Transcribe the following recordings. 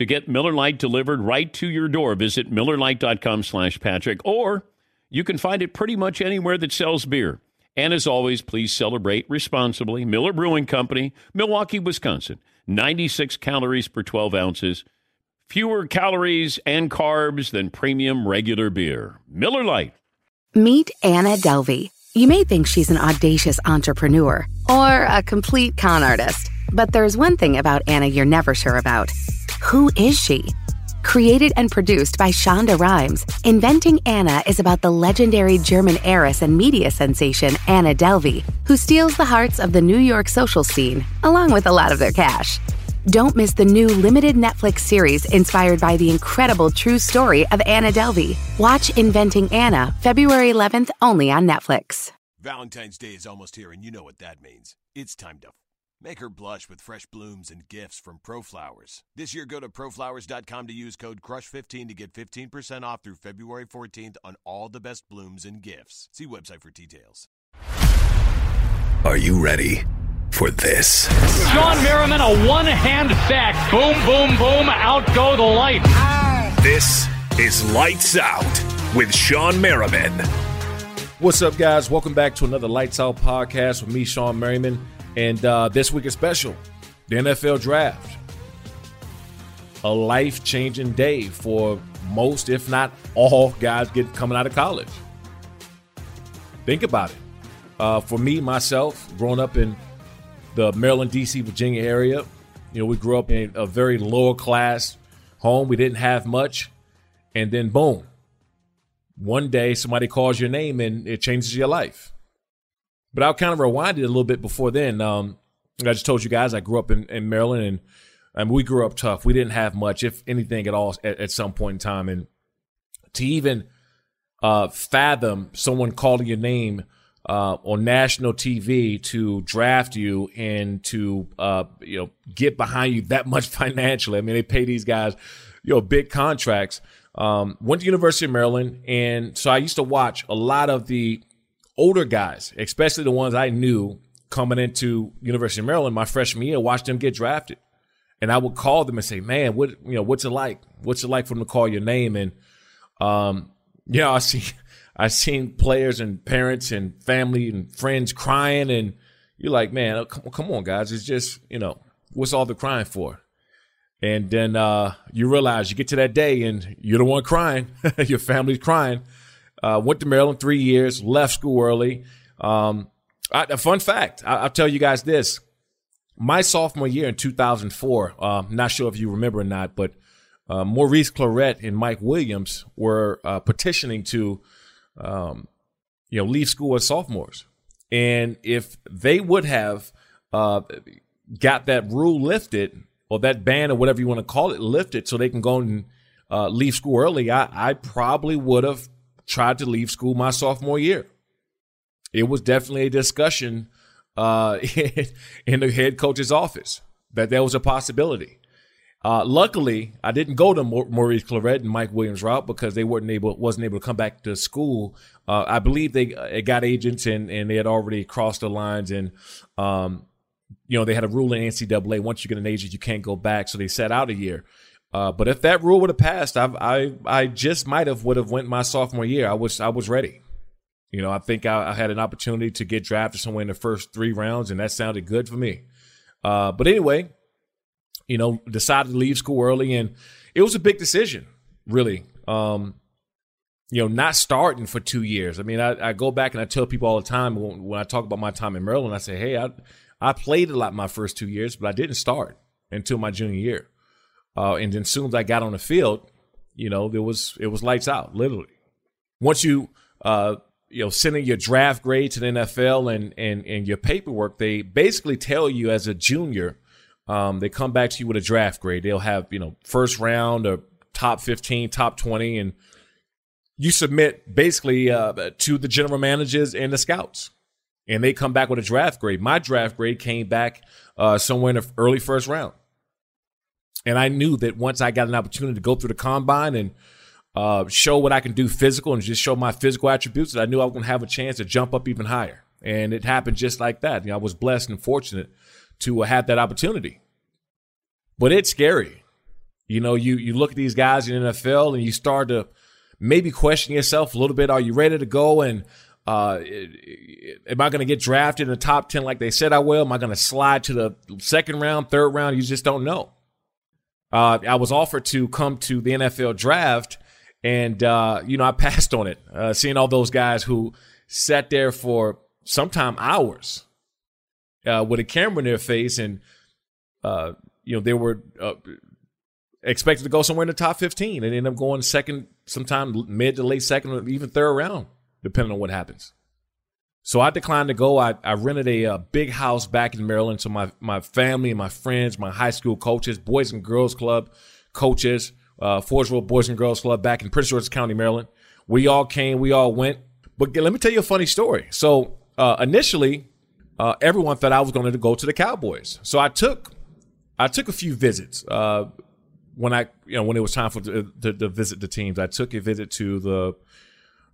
To get Miller Lite delivered right to your door, visit MillerLite.com slash Patrick, or you can find it pretty much anywhere that sells beer. And as always, please celebrate responsibly. Miller Brewing Company, Milwaukee, Wisconsin. 96 calories per 12 ounces. Fewer calories and carbs than premium regular beer. Miller Lite. Meet Anna Delvey. You may think she's an audacious entrepreneur or a complete con artist, but there's one thing about Anna you're never sure about. Who is she? Created and produced by Shonda Rhimes, Inventing Anna is about the legendary German heiress and media sensation Anna Delvey, who steals the hearts of the New York social scene, along with a lot of their cash. Don't miss the new limited Netflix series inspired by the incredible true story of Anna Delvey. Watch Inventing Anna February 11th only on Netflix. Valentine's Day is almost here, and you know what that means. It's time to make her blush with fresh blooms and gifts from ProFlowers. This year, go to proflowers.com to use code CRUSH15 to get 15% off through February 14th on all the best blooms and gifts. See website for details. Are you ready for this? Shawne Merriman, a one hand sack. Boom, boom, boom. Out go the lights. This is Lights Out with Shawne Merriman. What's up, guys? Welcome back to another Lights Out podcast with me, Shawne Merriman. And uh, this week is special the NFL draft. A life changing day for most, if not all, guys get coming out of college. Think about it. Uh, for me, myself, growing up in the Maryland, D.C., Virginia area, you know, we grew up in a very lower class home. We didn't have much. And then, boom, one day somebody calls your name and it changes your life. But I'll kind of rewind it a little bit before then. Um, I just told you guys I grew up in, in Maryland and I mean, we grew up tough. We didn't have much, if anything at all, at, at some point in time. And to even uh, fathom someone calling your name uh, on national TV to draft you and to uh, you know get behind you that much financially. I mean, they pay these guys you know big contracts. Um, went to University of Maryland, and so I used to watch a lot of the older guys, especially the ones I knew coming into University of Maryland my freshman year. Watched them get drafted, and I would call them and say, "Man, what you know? What's it like? What's it like for them to call your name?" And um, you know, I see. I've seen players and parents and family and friends crying, and you're like, man, oh, come, come on, guys. It's just, you know, what's all the crying for? And then uh, you realize you get to that day and you're the one crying. Your family's crying. Uh, went to Maryland three years, left school early. Um, I, a fun fact I, will tell you guys this. My sophomore year in 2004, uh, not sure if you remember or not, but uh, Maurice Clarett and Mike Williams were uh, petitioning to um, you know, leave school as sophomores. And if they would have uh, got that rule lifted or that ban or whatever you want to call it lifted so they can go and uh, leave school early, I, I probably would have tried to leave school my sophomore year. It was definitely a discussion uh, in the head coach's office that there was a possibility. Uh, luckily, I didn't go to Maurice Clarett and Mike Williams route because they weren't able wasn't able to come back to school. Uh, I believe they got agents and and they had already crossed the lines and um, you know they had a rule in NCAA once you get an agent you can't go back, so they set out a year. Uh, but if that rule would have passed, I I I just might have would have went my sophomore year. I was I was ready. You know, I think I, I, had an opportunity to get drafted somewhere in the first three rounds, and that sounded good for me. Uh, but anyway, you know, decided to leave school early, and it was a big decision, really. Um, you know, not starting for two years. I mean, I, I, go back and I tell people all the time when, when I talk about my time in Maryland, I say, hey, I I played a lot my first two years, but I didn't start until my junior year. Uh, and then as soon as I got on the field, you know, there was it was lights out, literally. Once you uh, you know, sending your draft grade to the NFL and and and your paperwork, they basically tell you as a junior, um, they come back to you with a draft grade. They'll have you know first round or top fifteen, top twenty, and you submit basically uh, to the general managers and the scouts, and they come back with a draft grade. My draft grade came back uh, somewhere in the early first round, and I knew that once I got an opportunity to go through the combine and uh, show what I can do physical and just show my physical attributes that I knew I was going to have a chance to jump up even higher. And it happened just like that. You know, I was blessed and fortunate to have that opportunity. But it's scary. You know, you you look at these guys in the NFL and you start to maybe question yourself a little bit. Are you ready to go? And uh, am I going to get drafted in the top 10 like they said I will? Am I going to slide to the second round, third round? You just don't know. Uh, I was offered to come to the NFL draft and, uh, you know, I passed on it, uh, seeing all those guys who sat there for sometime hours uh, with a camera in their face and, uh, you know, they were uh, expected to go somewhere in the top 15 and end up going second, sometime mid to late second or even third round, depending on what happens. So I declined to go. I, I rented a, a, big house back in Maryland. So my, my family and my friends, my high school coaches, Boys and Girls Club coaches, uh, Forestville Boys and Girls Club back in Prince George's County, Maryland. We all came, we all went. But let me tell you a funny story. So uh, initially, uh, everyone thought I was going to go to the Cowboys. So I took, I took a few visits. Uh, when I, you know, when it was time for to, to, to, visit the teams, I took a visit to the,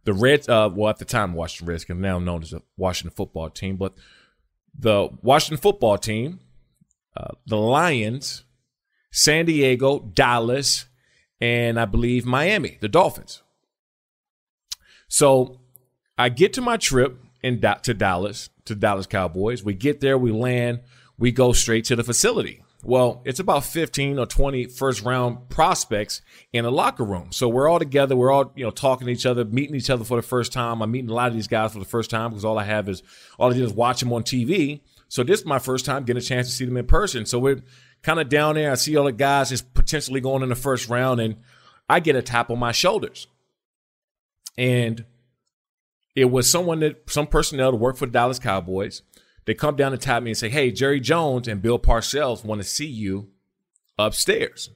the Reds, uh, well at the time Washington Redskins, now known as the Washington Football Team, but the Washington Football Team, uh, the Lions, San Diego, Dallas, and I believe Miami, the Dolphins. So I get to my trip in to Dallas, to Dallas Cowboys. We get there, we land, we go straight to the facility. Well, it's about 15 or 20 first round prospects in a locker room. So we're all together. We're all, you know, talking to each other, meeting each other for the first time. I'm meeting a lot of these guys for the first time because all I have is, all I did is watch them on TV. So this is my first time getting a chance to see them in person. So we're kind of down there. I see all the guys is potentially going in the first round, and I get a tap on my shoulders. And it was someone that some personnel to work for the Dallas Cowboys. They come down and tap me and say, Hey, Jerry Jones and Bill Parcells want to see you upstairs.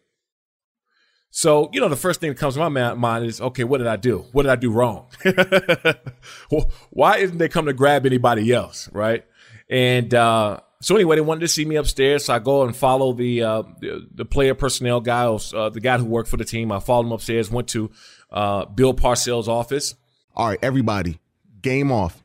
So, you know, the first thing that comes to my mind is, okay, what did I do? What did I do wrong? Why isn't they come to grab anybody else? Right. And, uh, so anyway, they wanted to see me upstairs, so I go and follow the uh, the, the, player personnel guy, uh, the guy who worked for the team. I followed him upstairs, went to uh, Bill Parcells' office. All right, everybody, game off.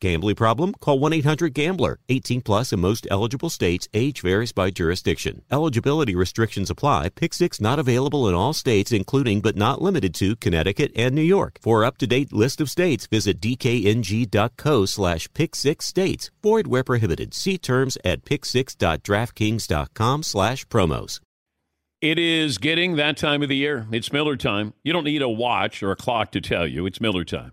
Gambling problem? Call 1 800 Gambler. 18 plus in most eligible states. Age varies by jurisdiction. Eligibility restrictions apply. Pick 6 not available in all states, including but not limited to Connecticut and New York. For up to date list of states, visit dkng.co slash pick 6 states. Void where prohibited. See terms at pick6.draftkings.com slash promos. It is getting that time of the year. It's Miller time. You don't need a watch or a clock to tell you. It's Miller time.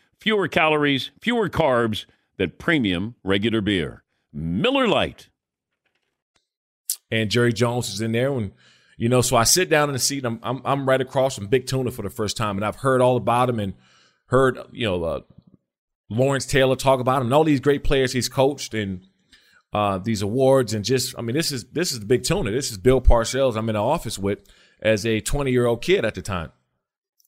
fewer calories, fewer carbs than premium regular beer. Miller Lite. And Jerry Jones is in there. And, you know, so I sit down in the seat. I'm, I'm, I'm right across from Big Tuna for the first time. And I've heard all about him and heard, you know, uh, Lawrence Taylor talk about him and all these great players he's coached and uh, these awards. And just, I mean, this is, this is the Big Tuna. This is Bill Parcells I'm in the office with as a 20 year old kid at the time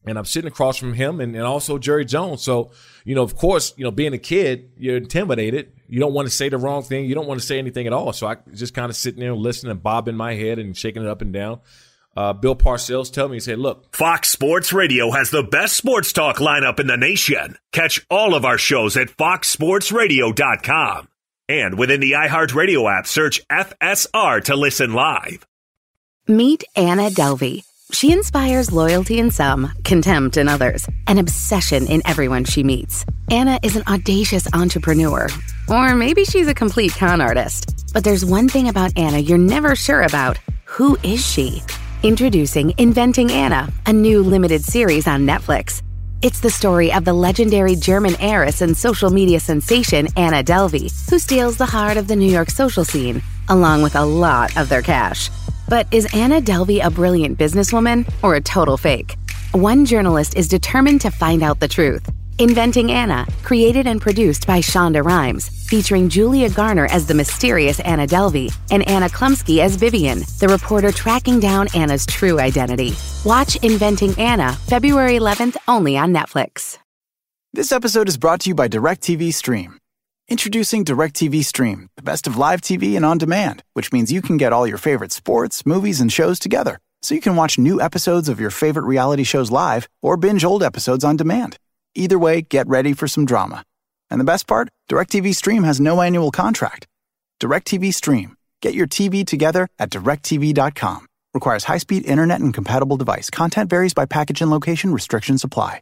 and I'm sitting across from him and, and also Jerry Jones. So, you know, of course, you know, being a kid, you're intimidated. You don't want to say the wrong thing. You don't want to say anything at all. So I just kind of sitting there listening and bobbing my head and shaking it up and down. Uh, Bill Parcells tell me, he said, look. Fox Sports Radio has the best sports talk lineup in the nation. Catch all of our shows at foxsportsradio.com. And within the iHeartRadio app, search FSR to listen live. Meet Anna Delvey. She inspires loyalty in some, contempt in others, an obsession in everyone she meets. Anna is an audacious entrepreneur, or maybe she's a complete con artist. But there's one thing about Anna you're never sure about. Who is she? Introducing Inventing Anna, a new limited series on Netflix. It's the story of the legendary German heiress and social media sensation Anna Delvey, who steals the heart of the New York social scene, along with a lot of their cash. But is Anna Delvey a brilliant businesswoman or a total fake? One journalist is determined to find out the truth. Inventing Anna, created and produced by Shonda Rhimes, featuring Julia Garner as the mysterious Anna Delvey and Anna Chlumsky as Vivian, the reporter tracking down Anna's true identity. Watch Inventing Anna February 11th only on Netflix. This episode is brought to you by DirecTV Stream. Introducing DirecTV Stream, the best of live TV and on demand, which means you can get all your favorite sports, movies, and shows together so you can watch new episodes of your favorite reality shows live or binge old episodes on demand. Either way, get ready for some drama. And the best part? DirecTV Stream has no annual contract. DirecTV Stream. Get your TV together at directv.com. Requires high speed internet and compatible device. Content varies by package and location, restrictions apply.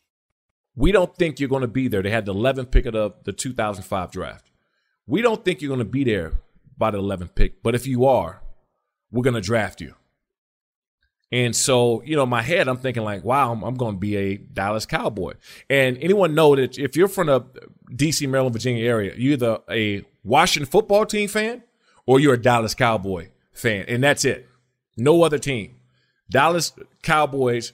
We don't think you're going to be there. They had the 11th pick of the, the 2005 draft. We don't think you're going to be there by the 11th pick, but if you are, we're going to draft you. And so, you know, my head, I'm thinking like, wow, I'm, I'm going to be a Dallas Cowboy. And anyone know that if you're from the DC, Maryland, Virginia area, you're either a Washington football team fan or you're a Dallas Cowboy fan. And that's it. No other team. Dallas Cowboys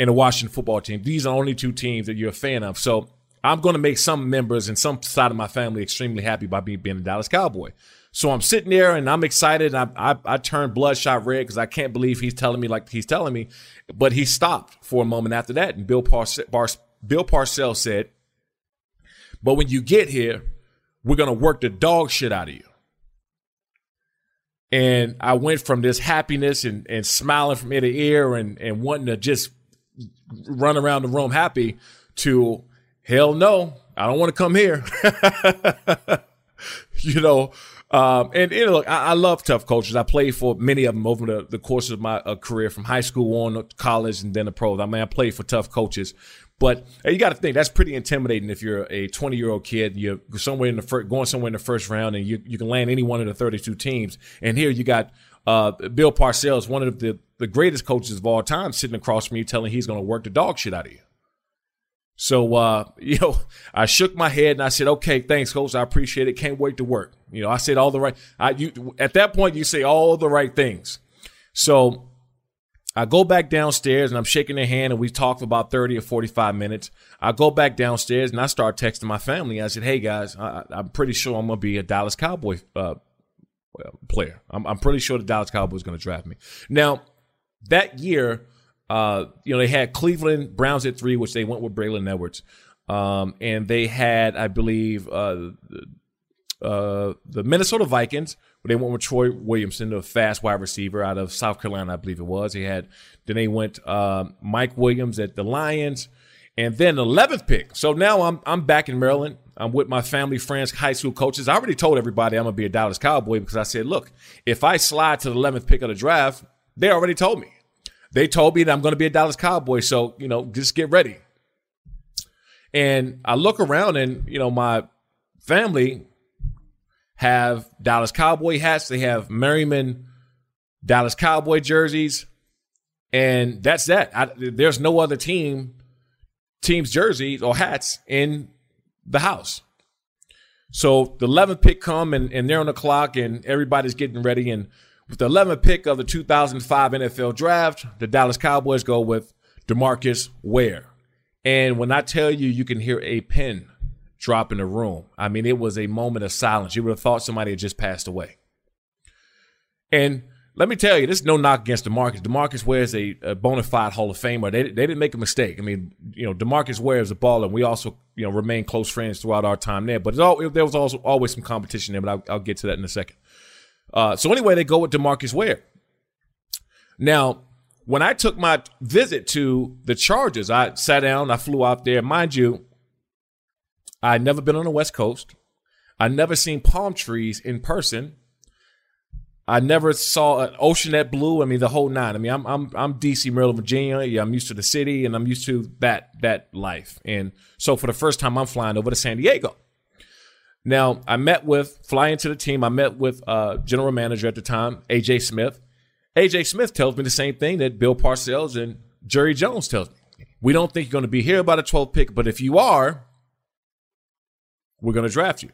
and the Washington football team. These are only two teams that you're a fan of. So I'm going to make some members and some side of my family extremely happy by being, being a Dallas Cowboy. So I'm sitting there and I'm excited. I I, I turned bloodshot red because I can't believe he's telling me like he's telling me. But he stopped for a moment after that, and Bill Parcells, Bill Parcells said, "But when you get here, we're gonna work the dog shit out of you." And I went from this happiness and, and smiling from ear to ear and, and wanting to just run around the room happy to hell no, I don't want to come here. you know, um, and, look, I, I, love tough coaches. I played for many of them over the, the course of my uh, career, from high school on college and then the pros. I mean, I played for tough coaches. But you got to think that's pretty intimidating if you're a 20 year old kid. You're somewhere in the first, going somewhere in the first round, and you you can land any one of the 32 teams. And here you got uh, Bill Parcells, one of the the greatest coaches of all time, sitting across from you, telling he's going to work the dog shit out of you. So, uh, you know, I shook my head and I said, okay, thanks, coach. I appreciate it. Can't wait to work. You know, I said all the right, I, you, at that point, you say all the right things. So I go back downstairs and I'm shaking their hand and we talk for about 30 or 45 minutes. I go back downstairs and I start texting my family. I said, hey guys, I, am pretty sure I'm going to be a Dallas Cowboy, uh, player. I'm, I'm pretty sure the Dallas Cowboys going to draft me. Now, that year, uh, you know, they had Cleveland Browns at three, which they went with Braylon Edwards. Um, and they had, I believe, uh, uh, the Minnesota Vikings, where they went with Troy Williamson, the fast wide receiver out of South Carolina, I believe it was. They had, then they went um, Mike Williams at the Lions, and then the 11th pick. So now I'm I'm back in Maryland. I'm with my family, friends, high school coaches. I already told everybody I'm gonna be a Dallas Cowboy because I said, look, if I slide to the 11th pick of the draft, they already told me. They told me that I'm going to be a Dallas Cowboy. So, you know, just get ready. And I look around and, you know, my family have Dallas Cowboy hats. They have Merriman Dallas Cowboy jerseys. And that's that. I, there's no other team, team's jerseys or hats in the house. So the 11th pick come and, and they're on the clock and everybody's getting ready. And with the 11th pick of the 2005 NFL Draft, the Dallas Cowboys go with DeMarcus Ware. And when I tell you, you can hear a pin drop in the room. I mean, it was a moment of silence. You would have thought somebody had just passed away. And let me tell you, this is no knock against DeMarcus. DeMarcus Ware is a, a bona fide Hall of Famer. They, they didn't make a mistake. I mean, you know, DeMarcus Ware is a baller, and we also, you know, remain close friends throughout our time there. But all, there was also always some competition there, but I'll, I'll get to that in a second. Uh, so anyway, they go with Demarcus Ware. Now, when I took my visit to the Chargers, I sat down, I flew out there. Mind you, I'd never been on the West Coast. I'd never seen palm trees in person. I never saw an ocean that blue. I mean, the whole nine. I mean, I'm I'm I'm DC, Maryland, Virginia. Yeah, I'm used to the city, and I'm used to that that life. And so, for the first time, I'm flying over to San Diego. Now, I met with, flying to the team, I met with uh, general manager at the time, AJ Smith. AJ Smith tells me the same thing that Bill Parcells and Jerry Jones tells me. We don't think you're going to be here by the 12th pick, but if you are, we're going to draft you.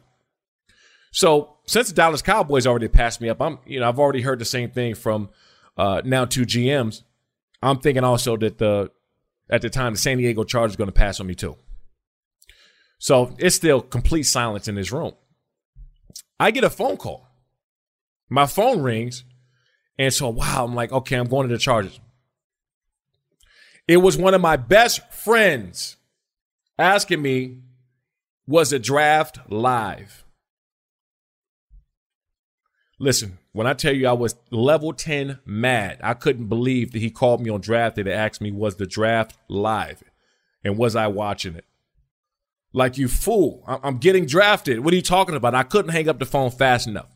So since the Dallas Cowboys already passed me up, I'm, you know, I've already heard the same thing from uh, now two GMs, I'm thinking also that the at the time the San Diego Chargers going to pass on me too. So it's still complete silence in this room. I get a phone call. My phone rings, and so wow, I'm like, okay, I'm going to the Chargers. It was one of my best friends asking me, was the draft live? Listen, when I tell you I was level 10 mad, I couldn't believe that he called me on draft day to ask me, was the draft live? And was I watching it? Like, you fool, I'm getting drafted. What are you talking about? I couldn't hang up the phone fast enough.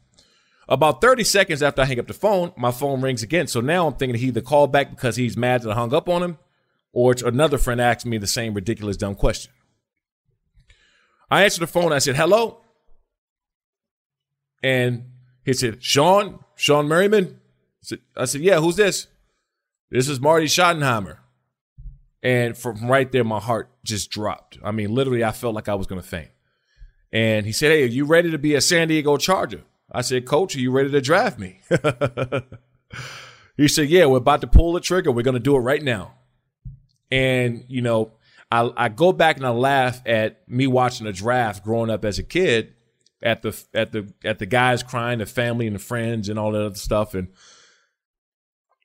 About 30 seconds after I hang up the phone, my phone rings again. So now I'm thinking he either called back because he's mad that I hung up on him, or it's another friend asked me the same ridiculous, dumb question. I answered the phone. I said, hello. And he said, Shawne, Shawne Merriman. I said, I said, yeah, who's this? This is Marty Schottenheimer. And from right there, my heart just dropped. I mean, literally, I felt like I was going to faint. And he said, Hey, are you ready to be a San Diego Charger? I said, Coach, are you ready to draft me? he said, Yeah, we're about to pull the trigger. We're going to do it right now. And, you know, I, I go back and I laugh at me watching a draft growing up as a kid at the at the at the guys crying, the family and the friends and all that other stuff. And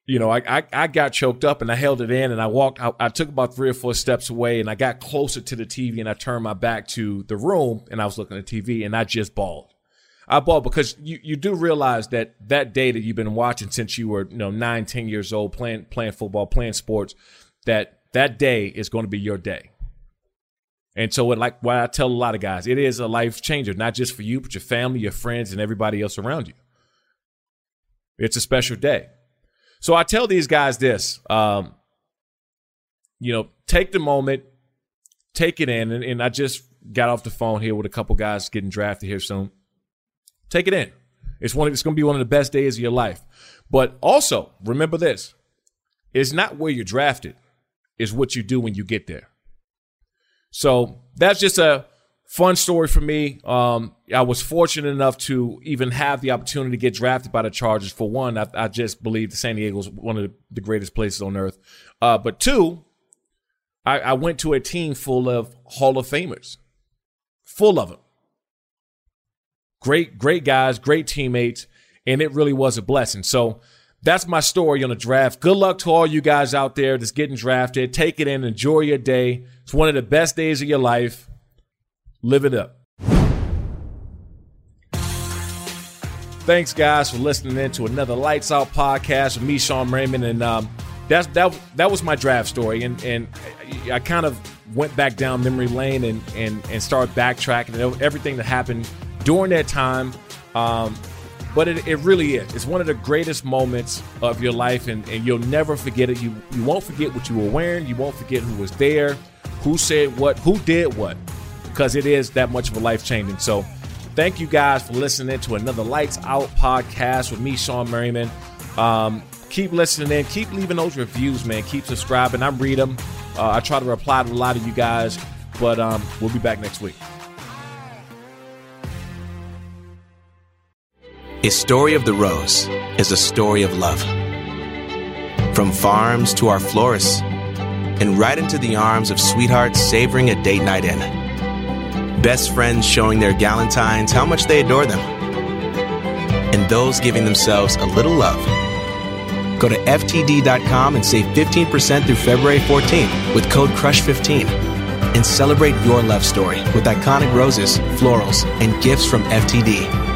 you know, I, I, I got choked up and I held it in and I walked. I, I, took about three or four steps away and I got closer to the TV and I turned my back to the room and I was looking at TV and I just bawled. I bawled because you, you do realize that that day that you've been watching since you were you know nine ten years old playing playing football playing sports that that day is going to be your day. And so, like what I tell a lot of guys, it is a life changer, not just for you, but your family, your friends, and everybody else around you. It's a special day. So I tell these guys this, um, you know, take the moment, take it in, and, and I just got off the phone here with a couple guys getting drafted here soon. Take it in. It's one. It's going to be one of the best days of your life. But also remember this: it's not where you're drafted; it's what you do when you get there. So that's just a fun story for me. Um, I was fortunate enough to even have the opportunity to get drafted by the Chargers. For one, I, I just believe the San Diego is one of the greatest places on earth. Uh, but two, I, I went to a team full of Hall of Famers, full of them. Great, great guys, great teammates, and it really was a blessing. So that's my story on the draft. Good luck to all you guys out there that's getting drafted. Take it in, enjoy your day. It's one of the best days of your life. Live it up. Thanks, guys, for listening in to another Lights Out podcast with me, Shawne Merriman, and um, that's that. That was my draft story, and and I kind of went back down memory lane and and and started backtracking everything that happened during that time. Um, but it, it really is. It's one of the greatest moments of your life, and, and you'll never forget it. You you won't forget what you were wearing. You won't forget who was there, who said what, who did what because it is that much of a life changing. So, thank you guys for listening to another Lights Out podcast with me, Shawne Merriman. Um, keep listening in, keep leaving those reviews, man. Keep subscribing. I read them. Uh, I try to reply to a lot of you guys, but um, we'll be back next week. A story of the rose is a story of love. From farms to our florists, and right into the arms of sweethearts savoring a date night in best friends showing their galantines how much they adore them, and those giving themselves a little love. Go to FTD.com and save 15% through February 14th with code CRUSH15 and celebrate your love story with iconic roses, florals, and gifts from FTD.